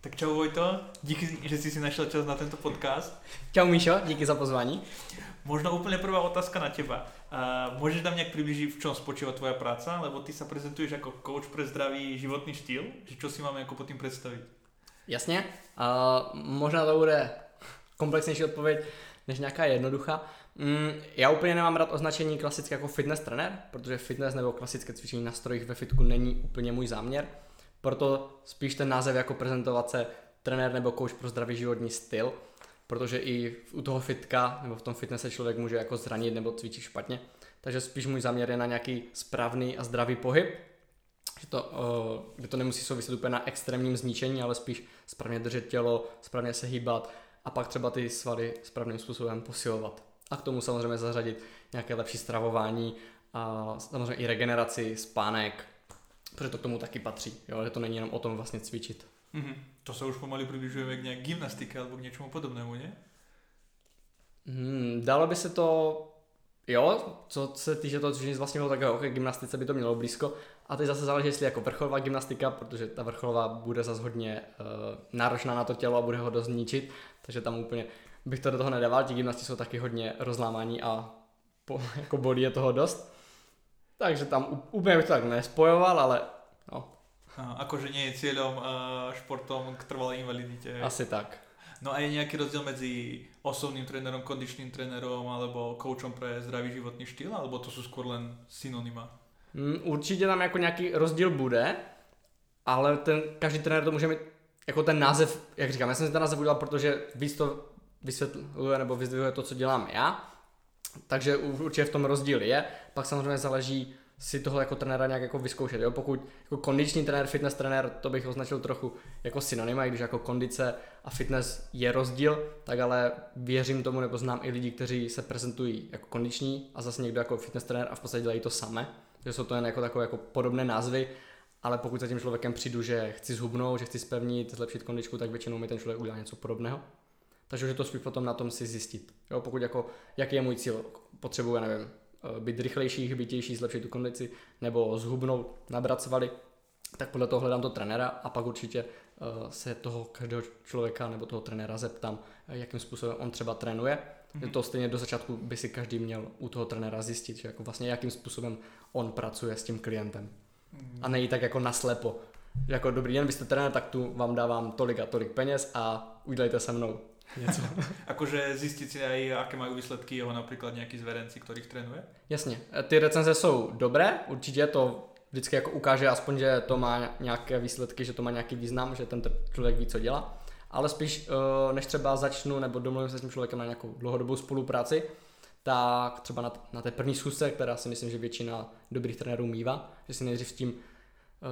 Tak čau Vojto, díky, že jsi si našel čas na tento podcast. Čau Míšo, díky za pozvání. Možno úplně prvá otázka na teba. Uh, můžeš nám nějak přiblížit, v čem spočíva tvoja práca? Lebo ty se prezentuješ jako coach pre zdravý životní štýl. Že čo si máme jako pod tím představit? Jasně. Uh, možná to bude komplexnější odpověď než nějaká jednoduchá. Mm, já úplně nemám rád označení klasicky jako fitness trenér, protože fitness nebo klasické cvičení na strojích ve fitku není úplně můj záměr. Proto spíš ten název jako prezentovat se trenér nebo coach pro zdravý životní styl, protože i u toho fitka nebo v tom fitnesse člověk může jako zranit nebo cvičit špatně. Takže spíš můj záměr je na nějaký správný a zdravý pohyb, že to, kde to nemusí souviset úplně na extrémním zničení, ale spíš správně držet tělo, správně se hýbat a pak třeba ty svaly správným způsobem posilovat. A k tomu samozřejmě zařadit nějaké lepší stravování a samozřejmě i regeneraci, spánek, protože to k tomu taky patří, jo? že to není jenom o tom vlastně cvičit. Mm-hmm. To se už pomalu přibližujeme k nějaké gymnastice nebo k něčemu podobnému, ne? Hmm, dalo by se to, jo, co se týče toho cvičení z vlastního tak ok, gymnastice by to mělo blízko. A teď zase záleží, jestli jako vrcholová gymnastika, protože ta vrcholová bude zase hodně uh, náročná na to tělo a bude ho dost ničit, takže tam úplně bych to do toho nedával, ti gymnasti jsou taky hodně rozlámaní a po, jako bolí je toho dost. Takže tam úplně bych to tak nespojoval, ale no. A, akože nie je cieľom uh, športom k trvalej invalidite. Asi tak. No a je nějaký rozdíl mezi osobným trénerom, kondičným trénerom alebo koučom pre zdravý životní štýl, alebo to jsou skôr len synonyma? Mm, určitě tam jako nějaký rozdíl bude, ale ten, každý trenér to může mít jako ten název, jak říkám, já jsem si ten název udělal, protože víc to vysvětluje nebo vyzdvihuje to, co dělám já, takže určitě v tom rozdíl je. Pak samozřejmě záleží si toho jako trenéra nějak jako vyzkoušet. Jo? Pokud jako kondiční trenér, fitness trenér, to bych označil trochu jako synonyma, i když jako kondice a fitness je rozdíl, tak ale věřím tomu, nebo znám i lidi, kteří se prezentují jako kondiční a zase někdo jako fitness trenér a v podstatě dělají to samé. Že jsou to jen jako takové jako podobné názvy, ale pokud za tím člověkem přijdu, že chci zhubnout, že chci spevnit, zlepšit kondičku, tak většinou mi ten člověk udělá něco podobného. Takže už je to spíš potom na tom si zjistit. Jo, pokud jako, jaký je můj cíl, potřebuji, já nevím, eh, být rychlejší, hbitější, zlepšit tu kondici, nebo zhubnout, nabrat svaly, tak podle toho hledám to trenéra a pak určitě uh, se toho každého člověka nebo toho trenéra zeptám, jakým způsobem on třeba trénuje. Mm-hmm. To stejně do začátku by si každý měl u toho trenéra zjistit, že jako vlastně jakým způsobem on pracuje s tím klientem. Mm-hmm. A nejít tak jako naslepo. Jako dobrý den, vy jste trenér, tak tu vám dávám tolik a tolik peněz a udělejte se mnou něco. akože zistiť si aj, aké majú výsledky jeho například nějaký zverenci, ktorých trénuje? Jasně, ty recenze jsou dobré, určitě to vždycky jako ukáže aspoň, že to má nějaké výsledky, že to má nějaký význam, že ten člověk ví, co dělá. Ale spíš, eh, než třeba začnu nebo domluvím se s tím člověkem na nějakou dlouhodobou spolupráci, tak třeba na, na té první schůzce, která si myslím, že většina dobrých trenérů mývá, že si nejdřív s tím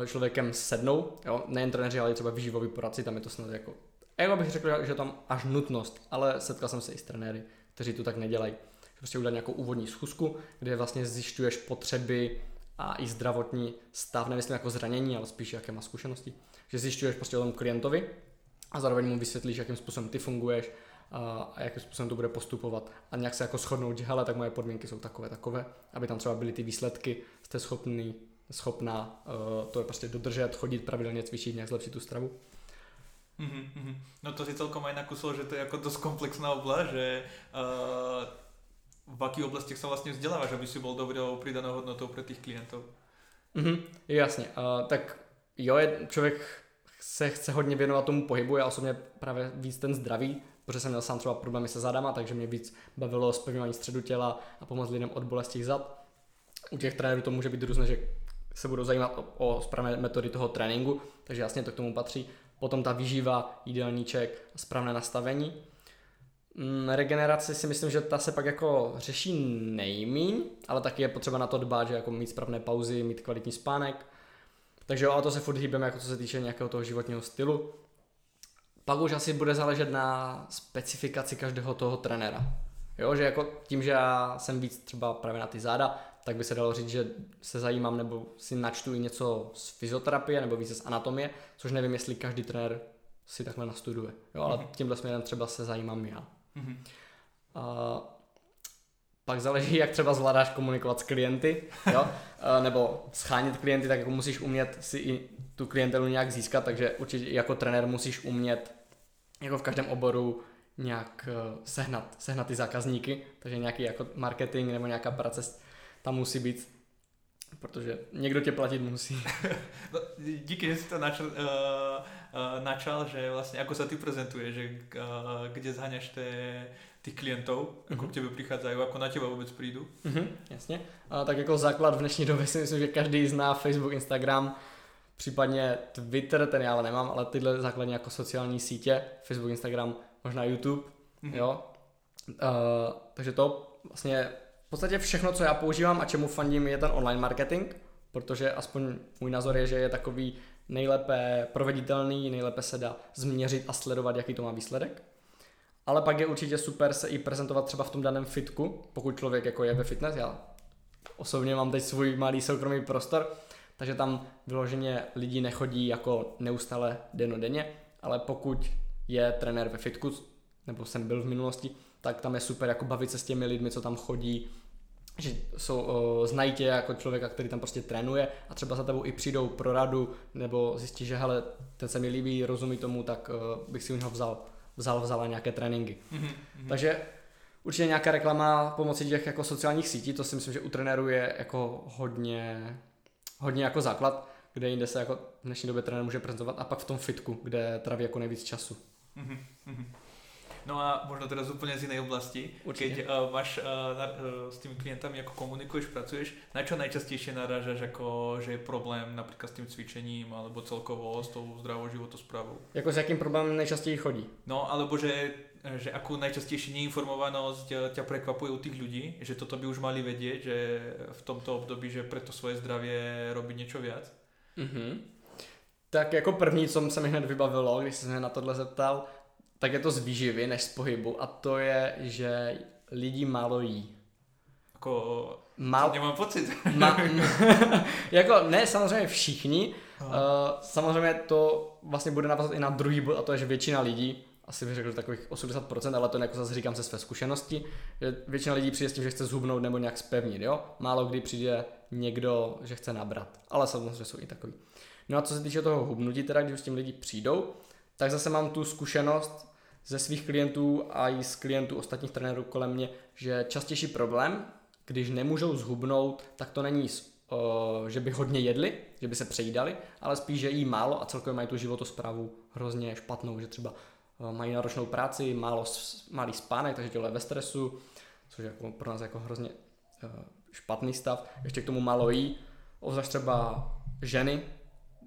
eh, člověkem sednou, jo, nejen trenéři, ale třeba výživový poradci, tam je to snad jako já bych řekl, že tam až nutnost, ale setkal jsem se i s trenéry, kteří to tak nedělají. Prostě udělat nějakou úvodní schůzku, kde vlastně zjišťuješ potřeby a i zdravotní stav, nemyslím jako zranění, ale spíš jaké má zkušenosti. Že zjišťuješ prostě o tom klientovi a zároveň mu vysvětlíš, jakým způsobem ty funguješ a, jakým způsobem to bude postupovat. A nějak se jako shodnout, že hele, tak moje podmínky jsou takové, takové, aby tam třeba byly ty výsledky, jste schopný, schopná uh, to je prostě dodržet, chodit pravidelně, cvičit, nějak zlepšit tu stravu. Mm-hmm. No to si celkom aj nakusol, že to je jako dost komplexná oblast, že uh, v akých oblastech sa vlastně vzděláváš, aby si bol dobrou pridanou hodnotou pro těch klientů? Mm-hmm, jasně. Uh, tak jo, je, člověk se chce hodně věnovat tomu pohybu, já osobně právě víc ten zdravý, protože jsem měl sám třeba problémy se zadama, takže mě víc bavilo zpevňování středu těla a pomoct lidem od bolesti zad. U těch trenérů to může být různé, že se budou zajímat o, o správné metody toho tréninku, takže jasně to k tomu patří potom ta výživa, jídelníček, správné nastavení. Mm, regeneraci si myslím, že ta se pak jako řeší nejmíň, ale taky je potřeba na to dbát, že jako mít správné pauzy, mít kvalitní spánek. Takže jo, a to se furt hýbeme, jako co se týče nějakého toho životního stylu. Pak už asi bude záležet na specifikaci každého toho trenéra. Jo, že jako tím, že já jsem víc třeba právě na ty záda, tak by se dalo říct, že se zajímám nebo si načtu i něco z fyzioterapie nebo více z anatomie, což nevím, jestli každý trenér si takhle nastuduje. Jo, ale mm-hmm. tímhle směrem třeba se zajímám já. Mm-hmm. A pak záleží, jak třeba zvládáš komunikovat s klienty, jo? Nebo schánit klienty, tak jako musíš umět si i tu klientelu nějak získat, takže určitě jako trenér musíš umět jako v každém oboru nějak eh, sehnat, sehnat ty zákazníky, takže nějaký jako marketing nebo nějaká práce tam musí být, protože někdo tě platit musí. no, díky, že jsi to načal, uh, uh, načal, že vlastně jako se ty prezentuje, že uh, kde zháňaš ty, těch klientů, jako mm-hmm. k tebe přicházejí, jako na tebe vůbec přijdu. Mm-hmm, jasně. A tak jako základ v dnešní době si myslím, že každý zná Facebook, Instagram, případně Twitter, ten já ale nemám, ale tyhle základní jako sociální sítě, Facebook, Instagram, možná YouTube, mm-hmm. jo. Uh, takže to vlastně podstatě všechno, co já používám a čemu fandím, je ten online marketing, protože aspoň můj názor je, že je takový nejlépe proveditelný, nejlépe se dá změřit a sledovat, jaký to má výsledek. Ale pak je určitě super se i prezentovat třeba v tom daném fitku, pokud člověk jako je ve fitness. Já osobně mám teď svůj malý soukromý prostor, takže tam vyloženě lidi nechodí jako neustále denodenně, ale pokud je trenér ve fitku, nebo jsem byl v minulosti, tak tam je super jako bavit se s těmi lidmi, co tam chodí, že jsou, o, znají tě jako člověka, který tam prostě trénuje a třeba za tebou i přijdou pro radu nebo zjistí, že hele, ten se mi líbí, rozumí tomu, tak o, bych si u něho vzal, vzal, vzala nějaké tréninky. Mm-hmm. Takže určitě nějaká reklama pomocí těch jako sociálních sítí, to si myslím, že u trenérů je jako hodně, hodně jako základ, kde jinde se jako v dnešní době trenér může prezentovat a pak v tom fitku, kde traví jako nejvíc času. Mm-hmm. No a možno teraz úplně z jiné oblasti, Určitě. keď uh, máš uh, na, uh, s tými klientami jako komunikuješ, pracuješ, na čo najčastejšie narážaš, jako, že je problém například s tím cvičením, alebo celkovo s tou zdravou životosprávou? Jako s jakým problémem nejčastěji chodí? No, alebo že že ako najčastejšie neinformovanosť ťa prekvapuje u tých ľudí, že toto by už mali vedieť, že v tomto období, že pre to svoje zdravie robí niečo viac? Mm-hmm. Tak jako první, co se mi hned vybavilo, když jsem se na tohle zeptal, tak je to z výživy než z pohybu a to je, že lidi málo jí. Jako, Mal... nemám pocit. Ma... jako ne, samozřejmě všichni. Uh, samozřejmě to vlastně bude navazat i na druhý bod a to je, že většina lidí, asi bych řekl takových 80%, ale to jako zase říkám se své zkušenosti, že většina lidí přijde s tím, že chce zhubnout nebo nějak spevnit, jo? Málo kdy přijde někdo, že chce nabrat, ale samozřejmě jsou i takový. No a co se týče toho hubnutí, teda když s tím lidi přijdou, tak zase mám tu zkušenost ze svých klientů a i z klientů ostatních trenérů kolem mě, že častější problém, když nemůžou zhubnout, tak to není, že by hodně jedli, že by se přejídali, ale spíš, že jí málo a celkově mají tu životosprávu hrozně špatnou, že třeba mají náročnou práci, málo, malý spánek, takže tělo je ve stresu, což je jako pro nás jako hrozně špatný stav. Ještě k tomu málo jí, obzvlášť třeba ženy,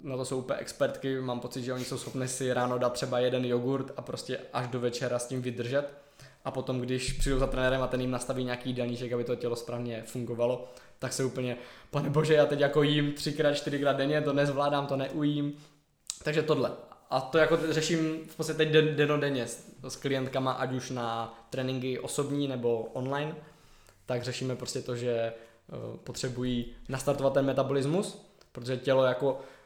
na to jsou úplně expertky, mám pocit, že oni jsou schopni si ráno dát třeba jeden jogurt a prostě až do večera s tím vydržet. A potom, když přijdou za trenérem a ten jim nastaví nějaký jídelníček, aby to tělo správně fungovalo, tak se úplně, pane bože, já teď jako jím třikrát, čtyřikrát denně, to nezvládám, to neujím. Takže tohle. A to jako řeším v podstatě teď denodenně s, s klientkama, ať už na tréninky osobní nebo online, tak řešíme prostě to, že uh, potřebují nastartovat ten metabolismus, protože tělo jako Eh,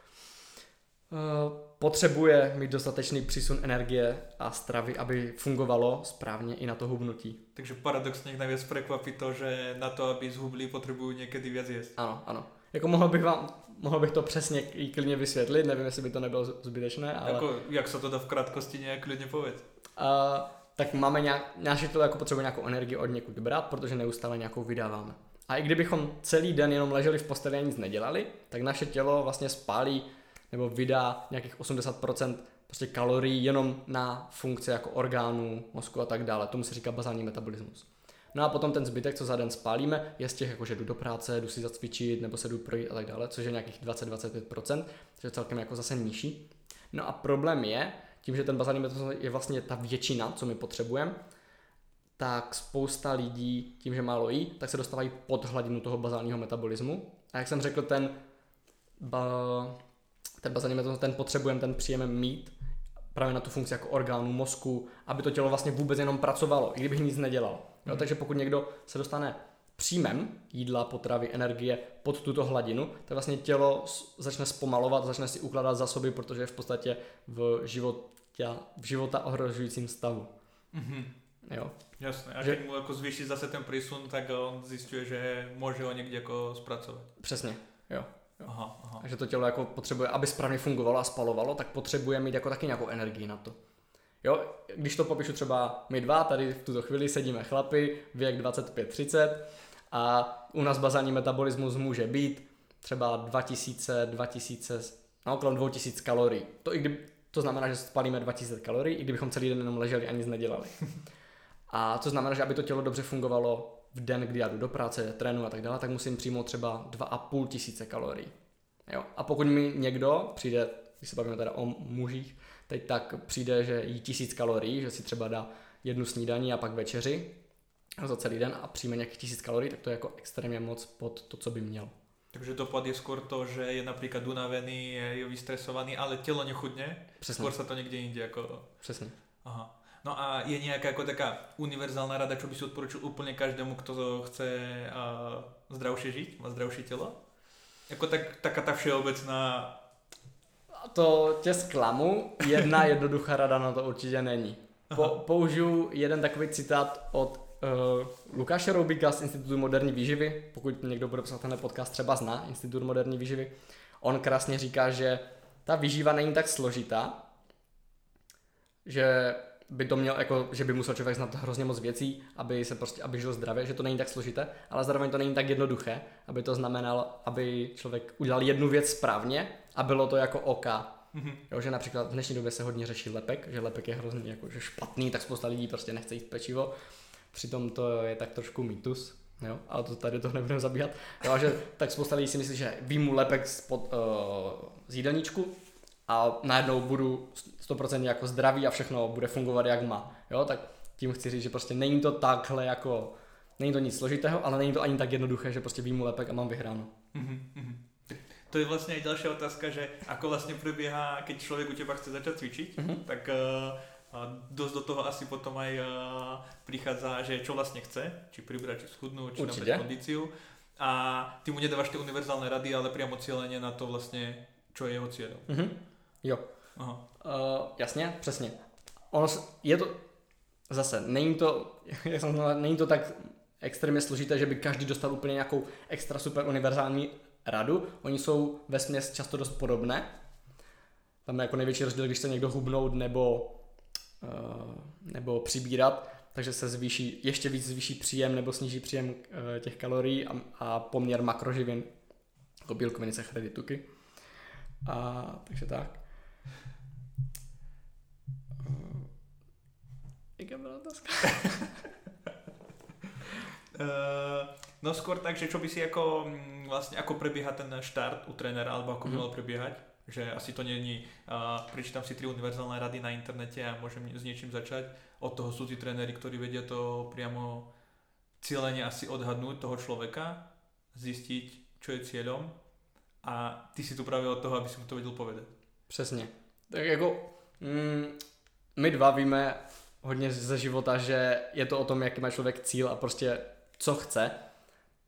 potřebuje mít dostatečný přísun energie a stravy, aby fungovalo správně i na to hubnutí. Takže paradoxně nejvíc překvapí to, že na to, aby zhubli, potřebují někdy víc jíst. Ano, ano. Jako mohl bych vám, mohl bych to přesně i klidně vysvětlit, nevím, jestli by to nebylo zbytečné, ale... Jako, jak se to dá v krátkosti nějak klidně povedz? Uh, tak máme nějak, naše tělo jako potřebuje nějakou energii od někud brát, protože neustále nějakou vydáváme. A i kdybychom celý den jenom leželi v posteli a nic nedělali, tak naše tělo vlastně spálí nebo vydá nějakých 80% prostě kalorií jenom na funkce jako orgánů, mozku a tak dále. Tomu se říká bazální metabolismus. No a potom ten zbytek, co za den spálíme, je z těch, jako že jdu do práce, jdu si zacvičit, nebo se jdu projít a tak dále, což je nějakých 20-25%, což je celkem jako zase nižší. No a problém je, tím, že ten bazální metabolismus je vlastně ta většina, co my potřebujeme, tak spousta lidí tím, že málo jí, tak se dostávají pod hladinu toho bazálního metabolismu. A jak jsem řekl, ten ba, ten bazální metabolismus, ten potřebujeme, ten příjem mít právě na tu funkci jako orgánu, mozku, aby to tělo vlastně vůbec jenom pracovalo, i kdybych nic nedělal. Jo, hmm. takže pokud někdo se dostane příjmem jídla, potravy, energie pod tuto hladinu, tak vlastně tělo začne zpomalovat, začne si ukládat zásoby, protože je v podstatě v životě, v života ohrožujícím stavu. Mm-hmm. Jo. Jasné, a že... keď mu jako zvýší zase ten prísun, tak on zjistuje, že může ho někde jako zpracovat. Přesně, jo. Aha, aha. A že to tělo jako potřebuje, aby správně fungovalo a spalovalo, tak potřebuje mít jako taky nějakou energii na to. Jo, když to popíšu třeba my dva, tady v tuto chvíli sedíme chlapy, věk 25-30 a u nás bazální metabolismus může být třeba 2000, 2000, no okolo 2000 kalorií. To, i kdy, to znamená, že spalíme 2000 kalorií, i kdybychom celý den jenom leželi a nic nedělali. A to znamená, že aby to tělo dobře fungovalo v den, kdy já jdu do práce, trénu a tak dále, tak musím přijmout třeba 2,5 tisíce kalorií. Jo. A pokud mi někdo přijde, když se bavíme teda o mužích, teď tak přijde, že jí tisíc kalorií, že si třeba dá jednu snídaní a pak večeři za celý den a přijme nějakých tisíc kalorií, tak to je jako extrémně moc pod to, co by měl. Takže dopad je skôr to, že je například unavený, je vystresovaný, ale tělo nechudne. Přesně. Skôr se to někde jinde jako... Přesně. Aha. No a je nějaká jako taká univerzální rada, čo by si odporučil úplně každému, kdo chce uh, zdravšie žít, má zdravší tělo? Jako tak, taká ta všeobecná... To tě zklamu, jedna jednoduchá rada na to určitě není. Po, použiju jeden takový citát od uh, Lukáše Roubíka z Institutu moderní výživy, pokud někdo bude poslouchat ten podcast, třeba zná Institut moderní výživy. On krásně říká, že ta výživa není tak složitá, že by to měl, jako, že by musel člověk znát hrozně moc věcí, aby se prostě, aby žil zdravě, že to není tak složité, ale zároveň to není tak jednoduché, aby to znamenalo, aby člověk udělal jednu věc správně a bylo to jako OK. Mm-hmm. Jo, že například v dnešní době se hodně řeší lepek, že lepek je hrozně jako, že špatný, tak spousta lidí prostě nechce jíst pečivo. Přitom to je tak trošku mýtus, jo, ale to tady to nebudeme zabíhat. Jo, že tak spousta lidí si myslí, že výjmu lepek z, pod, uh, z jídelníčku a najednou budu 100% jako zdravý a všechno bude fungovat jak má. Jo, tak tím chci říct, že prostě není to takhle jako, není to nic složitého, ale není to ani tak jednoduché, že prostě výjmu lepek a mám vyhráno. Mm-hmm. To je vlastně i další otázka, že ako vlastně probíhá, keď člověk u těba chce začít cvičit, mm-hmm. tak uh, dosť do toho asi potom aj uh, prichádza, že čo vlastne chce, či pribrať, či schudnúť, či nabrať kondíciu. A ty mu nedávaš tie univerzálne rady, ale priamo cílenie na to vlastně, čo je jeho cieľom. Mm-hmm. Jo. Aha. Uh, jasně, přesně. Ono je to, zase, není to, jak jsem znamená, není to tak extrémně složité, že by každý dostal úplně nějakou extra super univerzální radu. Oni jsou ve směs často dost podobné. Tam je jako největší rozdíl, když se někdo hubnout nebo, uh, nebo přibírat, takže se zvýší, ještě víc zvýší příjem nebo sníží příjem uh, těch kalorií a, a poměr makroživin, jako bílkoviny, sacharidy, tuky. A, takže tak. Jaká byla otázka? uh, no skôr tak, že čo by si ako mm, vlastne ako prebieha ten štart u trénera, alebo ako by mm. mal prebiehať? Že asi to není, uh, prečítam si tri univerzálne rady na internete a môžem s niečím začať. Od toho sú tí tréneri, ktorí vedia to priamo cieľene asi odhadnúť toho človeka, zistiť, čo je cieľom a ty si tu právě od toho, aby si mu to vedel povedať. Přesně. Tak jako mm, my dva víme hodně ze života, že je to o tom, jaký má člověk cíl a prostě co chce.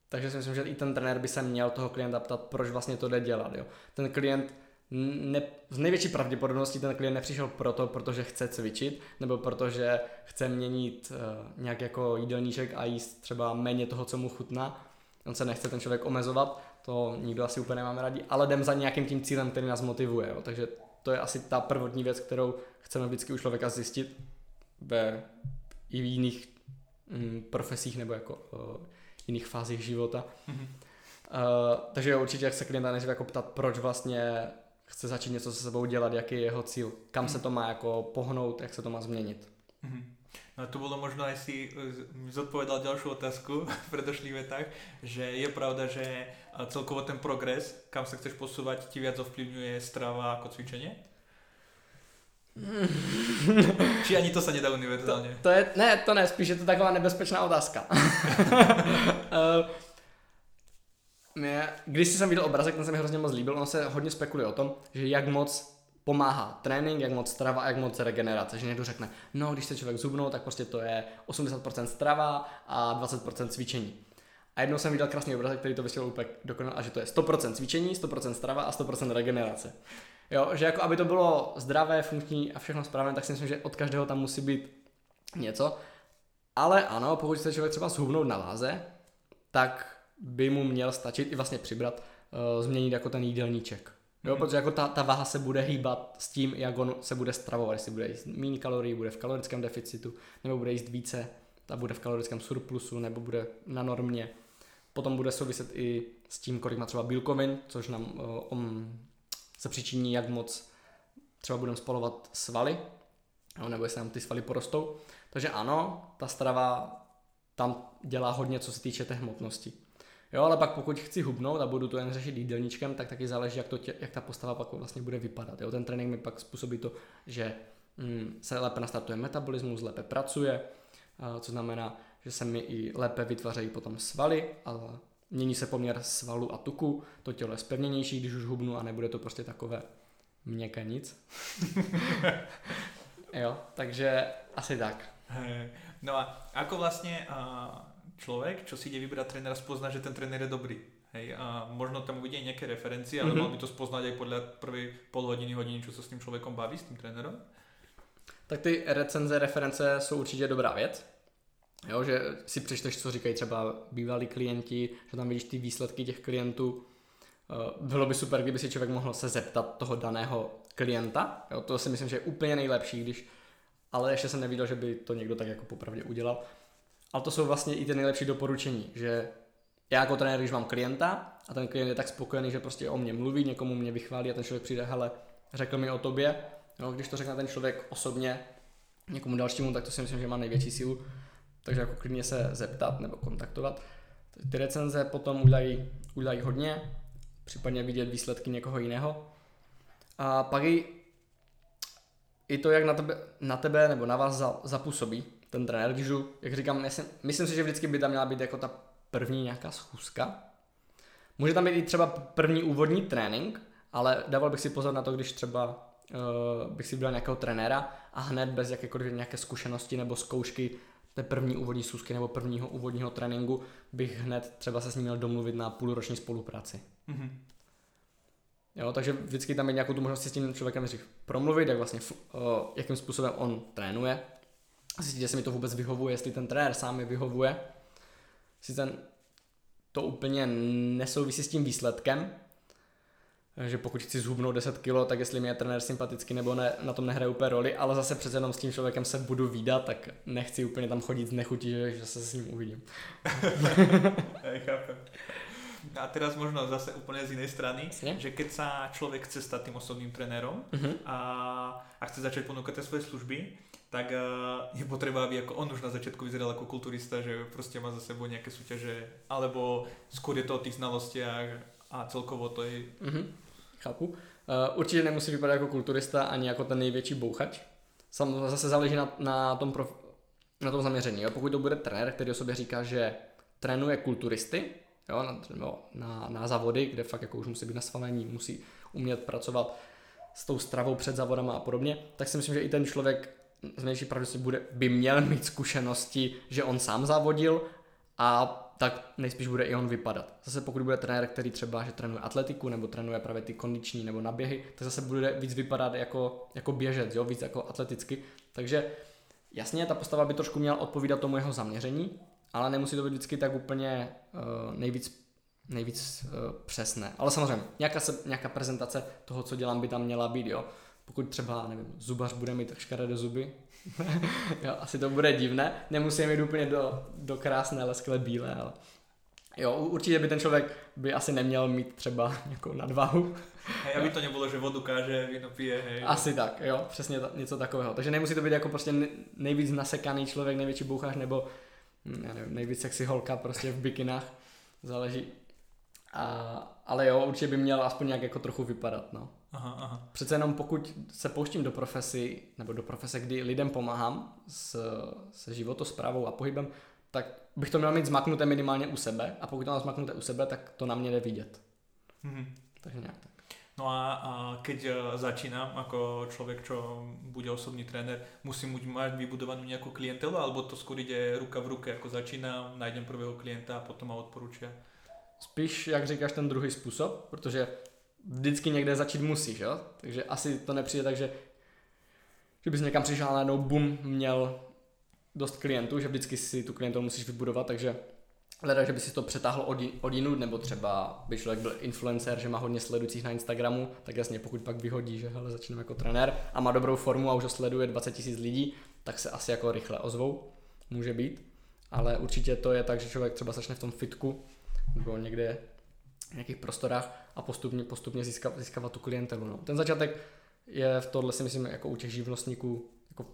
Takže si myslím, že i ten trenér by se měl toho klienta ptat, proč vlastně to jde dělat. Jo. Ten klient ne, z největší pravděpodobností ten klient nepřišel proto, protože chce cvičit, nebo protože chce měnit uh, nějak jako jídelníček a jíst třeba méně toho, co mu chutná. On se nechce ten člověk omezovat, to nikdo asi úplně nemáme rádi, ale jdem za nějakým tím cílem, který nás motivuje. Jo. Takže to je asi ta prvotní věc, kterou chceme vždycky u člověka zjistit ve i v jiných mm, profesích nebo jako uh, jiných fázích života. Mm-hmm. Uh, takže určitě jak se klienta nejdřív jako ptat, proč vlastně chce začít něco se sebou dělat, jaký je jeho cíl, kam mm-hmm. se to má jako pohnout, jak se to má změnit. Mm-hmm. No to bylo možno aj si eh, zodpovedal ďalšiu otázku v predošlých vetách, že je pravda, že celkovo ten progres, kam sa chceš posúvať, ti viac ovplyvňuje strava ako cvičenie? Či ani to se nedá univerzálně? To, to je, ne, to ne, spíš je to taková nebezpečná otázka. uh, mě, když jsem viděl obrazek, ten se mi hrozně moc líbil, ono se hodně spekuluje o tom, že jak moc pomáhá trénink, jak moc strava a jak moc regenerace. Že někdo řekne, no když se člověk zubnou, tak prostě to je 80% strava a 20% cvičení. A jednou jsem viděl krásný obrazek, který to vysvětlil úplně dokonale, a že to je 100% cvičení, 100% strava a 100% regenerace. Jo, že jako aby to bylo zdravé, funkční a všechno správné, tak si myslím, že od každého tam musí být něco. Ale ano, pokud chce člověk třeba zhubnout na váze, tak by mu měl stačit i vlastně přibrat, uh, změnit jako ten jídelníček. Jo, mm. protože jako ta, ta váha se bude hýbat s tím, jak on se bude stravovat, jestli bude jíst méně kalorií, bude v kalorickém deficitu, nebo bude jíst více, ta bude v kalorickém surplusu, nebo bude na normě. Potom bude souviset i s tím, kolik má třeba bílkovin, což nám uh, um, se přičiní, jak moc třeba budeme spalovat svaly, nebo jestli nám ty svaly porostou. Takže ano, ta strava tam dělá hodně, co se týče té hmotnosti. Jo, ale pak pokud chci hubnout a budu to jen řešit jídelníčkem, tak taky záleží, jak, to tě, jak ta postava pak vlastně bude vypadat. Jo, ten trénink mi pak způsobí to, že mm, se lépe nastartuje metabolismus, lépe pracuje, co znamená, že se mi i lépe vytvářejí potom svaly a mění se poměr svalu a tuku, to tělo je spevněnější, když už hubnu a nebude to prostě takové měkké nic. jo, takže asi tak. No a ako vlastne človek, čo si ide vybrať trénera, spozná, že ten tréner je dobrý? Hej, a možno tam uvidí nejaké referencie, ale mm-hmm. mal by to spoznať aj podľa prvej pol hodiny, hodiny, čo sa s tým človekom baví, s tým trénerom? Tak ty recenze, reference jsou určitě dobrá věc. Jo, že si přečteš, co říkají třeba bývalí klienti, že tam vidíš ty výsledky těch klientů. Eh, bylo by super, kdyby si člověk mohl se zeptat toho daného klienta. Jo, to si myslím, že je úplně nejlepší, když ale ještě jsem neviděl, že by to někdo tak jako popravdě udělal. Ale to jsou vlastně i ty nejlepší doporučení, že já jako trenér, když mám klienta a ten klient je tak spokojený, že prostě o mě mluví, někomu mě vychválí a ten člověk přijde, hele, řekl mi o tobě, jo, když to řekne ten člověk osobně někomu dalšímu, tak to si myslím, že má největší sílu. Takže jako klidně se zeptat nebo kontaktovat. Ty recenze potom udělají, udělají hodně, případně vidět výsledky někoho jiného. A pak i i to, jak na tebe, na tebe nebo na vás za, zapůsobí ten trenér, když jdu, jak říkám, myslím, myslím si, že vždycky by tam měla být jako ta první nějaká schůzka. Může tam být i třeba první úvodní trénink, ale dával bych si pozor na to, když třeba uh, bych si byl nějakého trenéra a hned bez jakékoliv nějaké zkušenosti nebo zkoušky té první úvodní schůzky nebo prvního úvodního tréninku bych hned třeba se s ním měl domluvit na půlroční spolupráci. Mm-hmm. Jo, takže vždycky tam je nějakou tu možnost si s tím člověkem nejdřív promluvit, jak vlastně, o, jakým způsobem on trénuje, zjistit, jestli mi to vůbec vyhovuje, jestli ten trenér sám mi vyhovuje, jestli ten to úplně nesouvisí s tím výsledkem, že pokud chci zhubnout 10 kg, tak jestli mi je trenér sympatický nebo ne, na tom nehraje úplně roli, ale zase přece jenom s tím člověkem se budu výdat, tak nechci úplně tam chodit z nechutí, že, že se s ním uvidím. Chápem. A teraz možno zase úplne z inej strany, Jasne. že keď sa človek chce stať tým osobným trenérom uh-huh. a, a chce začať ponúkať tie svoje služby, tak uh, je potreba, aby ako on už na začiatku vyzeral ako kulturista, že proste má za sebou nejaké súťaže, alebo skôr je to o tých znalostiach a celkovo to je... Uh-huh. Chápu. Uh, určitě nemusí vypadat jako kulturista ani jako ten největší bouchač. Samozřejmě zase záleží na, na, tom, prof, na tom zaměření. Jo? Pokud to bude trenér, který o sobě říká, že trénuje kulturisty, jo, na, no, na, na závody, kde fakt jako už musí být nasvalení, musí umět pracovat s tou stravou před závodama a podobně, tak si myslím, že i ten člověk z největší pravděpodobností bude, by měl mít zkušenosti, že on sám závodil a tak nejspíš bude i on vypadat. Zase pokud bude trenér, který třeba že trénuje atletiku nebo trénuje právě ty kondiční nebo naběhy, tak zase bude víc vypadat jako, jako běžec, jo, víc jako atleticky. Takže jasně, ta postava by trošku měla odpovídat tomu jeho zaměření, ale nemusí to být vždycky tak úplně uh, nejvíc nejvíc uh, přesné. Ale samozřejmě, nějaká, se, nějaká prezentace toho, co dělám, by tam měla být, jo. Pokud třeba, nevím, zubař bude mít škaredé zuby, jo, asi to bude divné, nemusí mít úplně do, do krásné, leskle bílé, ale jo, určitě by ten člověk by asi neměl mít třeba nějakou nadvahu. Hej, aby to nebylo, že vodu káže, víno pije, hej. Asi tak, jo, přesně ta, něco takového. Takže nemusí to být jako prostě nejvíc nasekaný člověk, největší bouchař, nebo Hm, já nevím, nejvíc sexy holka prostě v bikinách, záleží. A, ale jo, určitě by měl aspoň nějak jako trochu vypadat, no. Aha, aha. Přece jenom pokud se pouštím do profesy, nebo do profese, kdy lidem pomáhám s, se životosprávou a pohybem, tak bych to měl mít zmaknuté minimálně u sebe a pokud to mám zmaknuté u sebe, tak to na mě jde vidět. Mm-hmm. Takže nějak tak. No a, a keď e, začínam ako človek, čo bude osobný tréner, musím mať vybudovanú nejakú klientelu, alebo to skôr ide ruka v ruke, ako začínám, najdem prvého klienta a potom ma odporúčia? Spíš, jak říkáš, ten druhý způsob, protože vždycky někde začít musíš, jo? Takže asi to nepřijde tak, že, že bys někam přišel a najednou bum, měl dost klientů, že vždycky si tu klientu musíš vybudovat, takže Hleda, že by si to přetáhl od, od jinut, nebo třeba by člověk byl influencer, že má hodně sledujících na Instagramu, tak jasně, pokud pak vyhodí, že hele, začínám jako trenér a má dobrou formu a už ho sleduje 20 tisíc lidí, tak se asi jako rychle ozvou, může být. Ale určitě to je tak, že člověk třeba začne v tom fitku nebo někde nějakých prostorách a postupně, postupně získá, získávat tu klientelu. No. Ten začátek je v tohle si myslím jako u těch živnostníků jako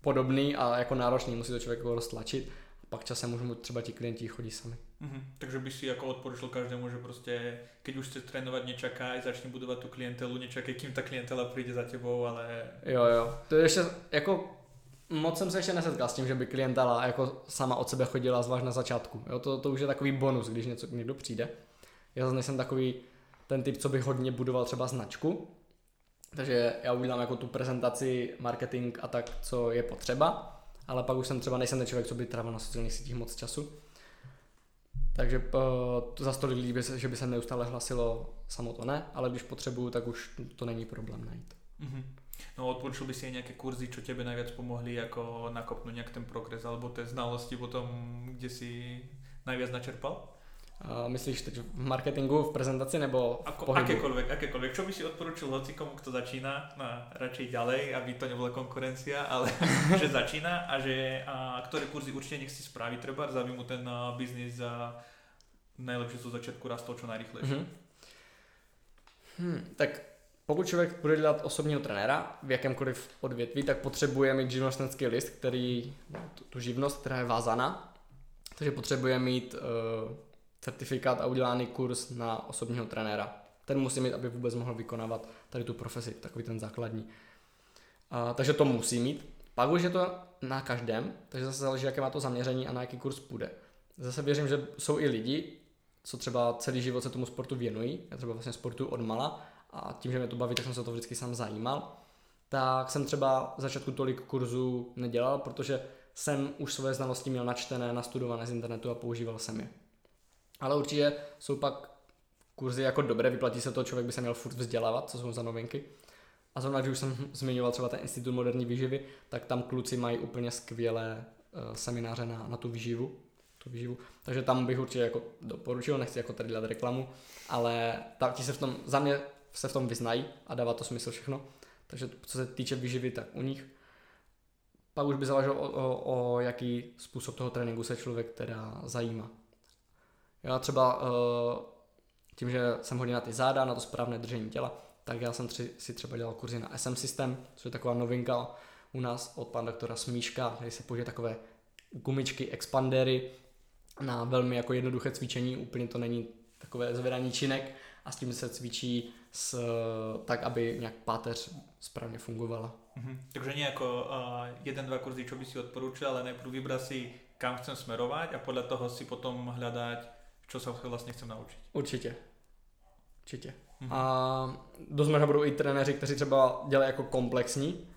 podobný a jako náročný, musí to člověk jako roztlačit pak časem můžou třeba ti klienti chodí sami. Mm-hmm. Takže by si jako odporučil každému, že prostě, keď už chce trénovat, nečakaj, začni budovat tu klientelu, nečakaj, kým ta klientela přijde za tebou, ale... Jo, jo. To je ještě jako moc jsem se ještě nesetkal s tím, že by klientela jako sama od sebe chodila, zvlášť na začátku. Jo, to, to už je takový bonus, když něco, někdo přijde. Já zase nejsem takový ten typ, co by hodně budoval třeba značku, takže já udělám jako tu prezentaci, marketing a tak, co je potřeba ale pak už jsem třeba nejsem ten člověk, co by trávil na sociálních sítích moc času. Takže to za tolik lidí, že by se neustále hlasilo, samo to ne, ale když potřebuju, tak už to není problém najít. Mm-hmm. No odporučil by si nějaké kurzy, co těbe nejvíc pomohly jako nakopnout nějak ten progres, alebo té znalosti potom, kde si nejvíc načerpal? Uh, myslíš teď v marketingu, v prezentaci nebo v Ako, pohybu? Akékoľvek, akékoľvek. Čo by si odporučil hoci komu, kto začína, na radšej ďalej, aby to nebola konkurencia, ale že začína a že a ktoré kurzy určite nech si spraví treba, aby mu ten biznis za najlepšie zo začiatku rastol čo najrychlejšie. Mm-hmm. Hmm, tak pokud člověk bude dělat osobního trenéra v jakémkoliv odvětví, tak potřebuje mít živnostenský list, který, tu, tu živnost, která je vázaná. Takže potřebuje mít uh, certifikát a udělaný kurz na osobního trenéra. Ten musí mít, aby vůbec mohl vykonávat tady tu profesi, takový ten základní. A, takže to musí mít. Pak už je to na každém, takže zase záleží, jaké má to zaměření a na jaký kurz půjde. Zase věřím, že jsou i lidi, co třeba celý život se tomu sportu věnují. Já třeba vlastně sportu od mala a tím, že mě to baví, tak jsem se to vždycky sám zajímal. Tak jsem třeba v začátku tolik kurzů nedělal, protože jsem už své znalosti měl načtené, nastudované z internetu a používal jsem je. Ale určitě jsou pak kurzy jako dobré, vyplatí se to, člověk by se měl furt vzdělávat, co jsou za novinky. A zrovna, když už jsem zmiňoval třeba ten Institut moderní výživy, tak tam kluci mají úplně skvělé uh, semináře na, na tu výživu, tu výživu. Takže tam bych určitě jako doporučil, nechci jako tady dělat reklamu, ale tam ti se v tom, za mě se v tom vyznají a dává to smysl všechno. Takže co se týče výživy, tak u nich. Pak už by záleželo o, o, o jaký způsob toho tréninku se člověk teda zajímá. Já třeba uh, tím, že jsem hodně na ty záda, na to správné držení těla, tak já jsem si třeba dělal kurzy na SM System, což je taková novinka u nás od pana doktora Smíška, kde se použije takové gumičky, expandery na velmi jako jednoduché cvičení, úplně to není takové zvedání činek a s tím se cvičí s, tak, aby nějak páteř správně fungovala. Mm-hmm. Takže nie jako uh, jeden, dva kurzy, čo by si odporučil, ale najprv vybrať si, kam chcem smerovať a podľa toho si potom hľadať čo sa vlastně chcem naučit. Určitě. Určitě. Mm-hmm. A dost možná budou i trenéři, kteří třeba dělají jako komplexní,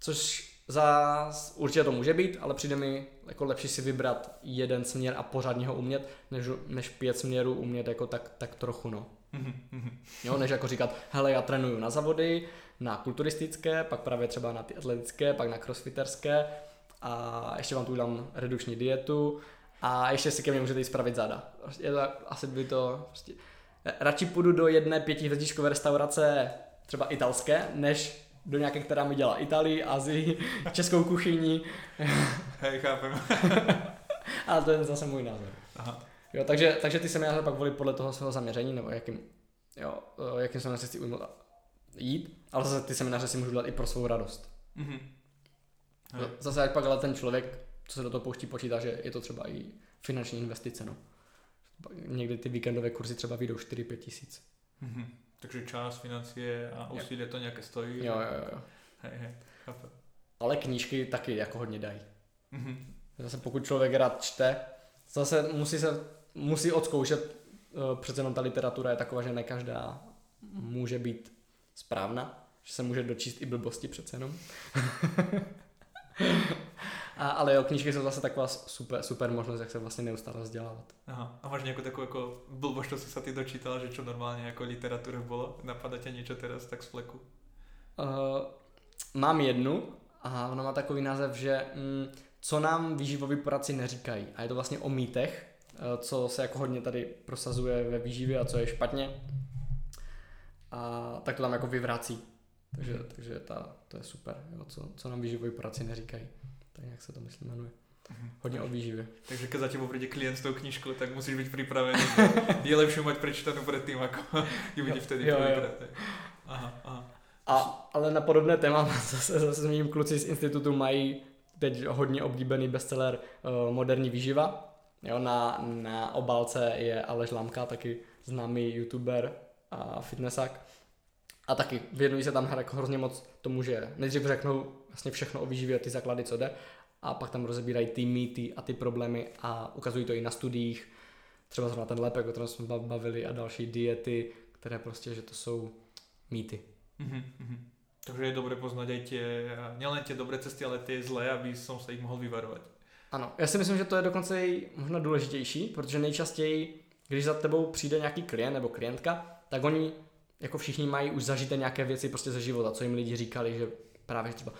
což za určitě to může být, ale přijde mi jako lepší si vybrat jeden směr a pořádně ho umět, než, než pět směrů umět jako tak, tak trochu, no. Mm-hmm. Jo, než jako říkat, hele, já trénuju na zavody, na kulturistické, pak právě třeba na ty atletické, pak na crossfiterské a ještě vám tu udělám redukční dietu a ještě si ke mně můžete jít spravit záda. Je to, asi by to prostě... Radši půjdu do jedné pětihvězdičkové restaurace, třeba italské, než do nějaké, která mi dělá Itálii, Azii, českou kuchyni. Hej, chápem. Ale to je zase můj názor. Aha. Jo, takže, takže ty semináře pak volí podle toho svého zaměření, nebo jakým, jo, jakým semináře si ujmu jít, ale zase ty semináře si můžu dělat i pro svou radost. Mm-hmm. Zase jak pak ale ten člověk co se do toho pouští, počítá, že je to třeba i finanční investice. No. Někdy ty víkendové kurzy třeba vyjdou 4-5 tisíc. Mm-hmm. Takže čas, financie a úsilí to nějaké stojí. Jo, jo, jo. Hej, hej, chápu. Ale knížky taky jako hodně dají. Mm-hmm. Zase pokud člověk rád čte, zase musí se musí odzkoušet, eh, přece jenom ta literatura je taková, že ne každá může být správná, že se může dočíst i blbosti přece jenom. A, ale jo, knížky jsou zase taková super, super možnost, jak se vlastně neustále vzdělávat. Aha. A máš nějakou takovou jako blbost, co si se ty dočítal, že čo normálně jako literatura bylo? Napadá tě něco teraz tak z fleku? Uh, mám jednu a ona má takový název, že mm, co nám výživoví poradci neříkají. A je to vlastně o mýtech, eh, co se jako hodně tady prosazuje ve výživě a co je špatně. A tak to tam jako vyvrací. Takže, takže ta, to je super, jo, co, co nám výživoví poradci neříkají. Tak jak se to myslím jmenuje. Mhm. Hodně o výživě. Takže když za tebou přijde klient s tou knížkou, tak musíš být připravený. je lepší mít přečtenou předtím, jako ji vidí vtedy jo, jo. Aha, aha. A, ale na podobné téma zase, zase mým kluci z institutu mají teď hodně oblíbený bestseller uh, Moderní výživa. Jo, na, na obálce je Aleš Lamka, taky známý youtuber a fitnessák. A taky věnují se tam jako hrozně moc tomu, že nejdřív řeknou vlastně všechno o výživě, ty základy, co jde, a pak tam rozebírají ty mýty a ty problémy a ukazují to i na studiích, třeba zrovna ten lepek, o kterém jsme bavili a další diety, které prostě, že to jsou mýty. Mm-hmm. Takže je dobré poznat i tě, nejen tě dobré cesty, ale ty zlé, aby som se jich mohl vyvarovat. Ano, já si myslím, že to je dokonce i možná důležitější, protože nejčastěji, když za tebou přijde nějaký klient nebo klientka, tak oni jako všichni mají už zažité nějaké věci prostě ze života, co jim lidi říkali, že právě třeba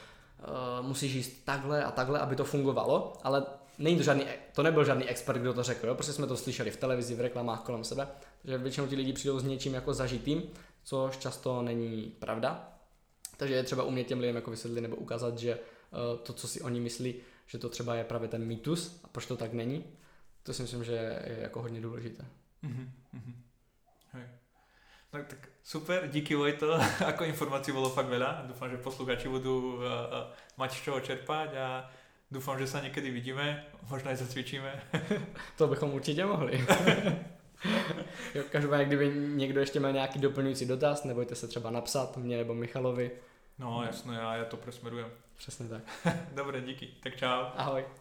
uh, musíš jíst takhle a takhle, aby to fungovalo, ale není to žádný, to nebyl žádný expert, kdo to řekl, jo? prostě jsme to slyšeli v televizi, v reklamách kolem sebe, že většinou ti lidi přijdou s něčím jako zažitým, což často není pravda. Takže je třeba umět těm lidem jako vysvětlit nebo ukázat, že uh, to, co si oni myslí, že to třeba je právě ten mýtus a proč to tak není, to si myslím, že je jako hodně důležité. Mm-hmm. Hej. Tak, tak super, díky Vojto, ako informací bolo fakt veľa. Dúfam, že posluchači budú uh, uh, mať z čoho čerpať a dúfam, že sa niekedy vidíme, možno aj zacvičíme. to bychom určitě mohli. jo, každopádně, kdyby někdo ještě měl nějaký doplňující dotaz, nebojte se třeba napsat mě nebo Michalovi. No jasno, já, já to presmerujem. Přesně tak. Dobré, díky. Tak čau. Ahoj.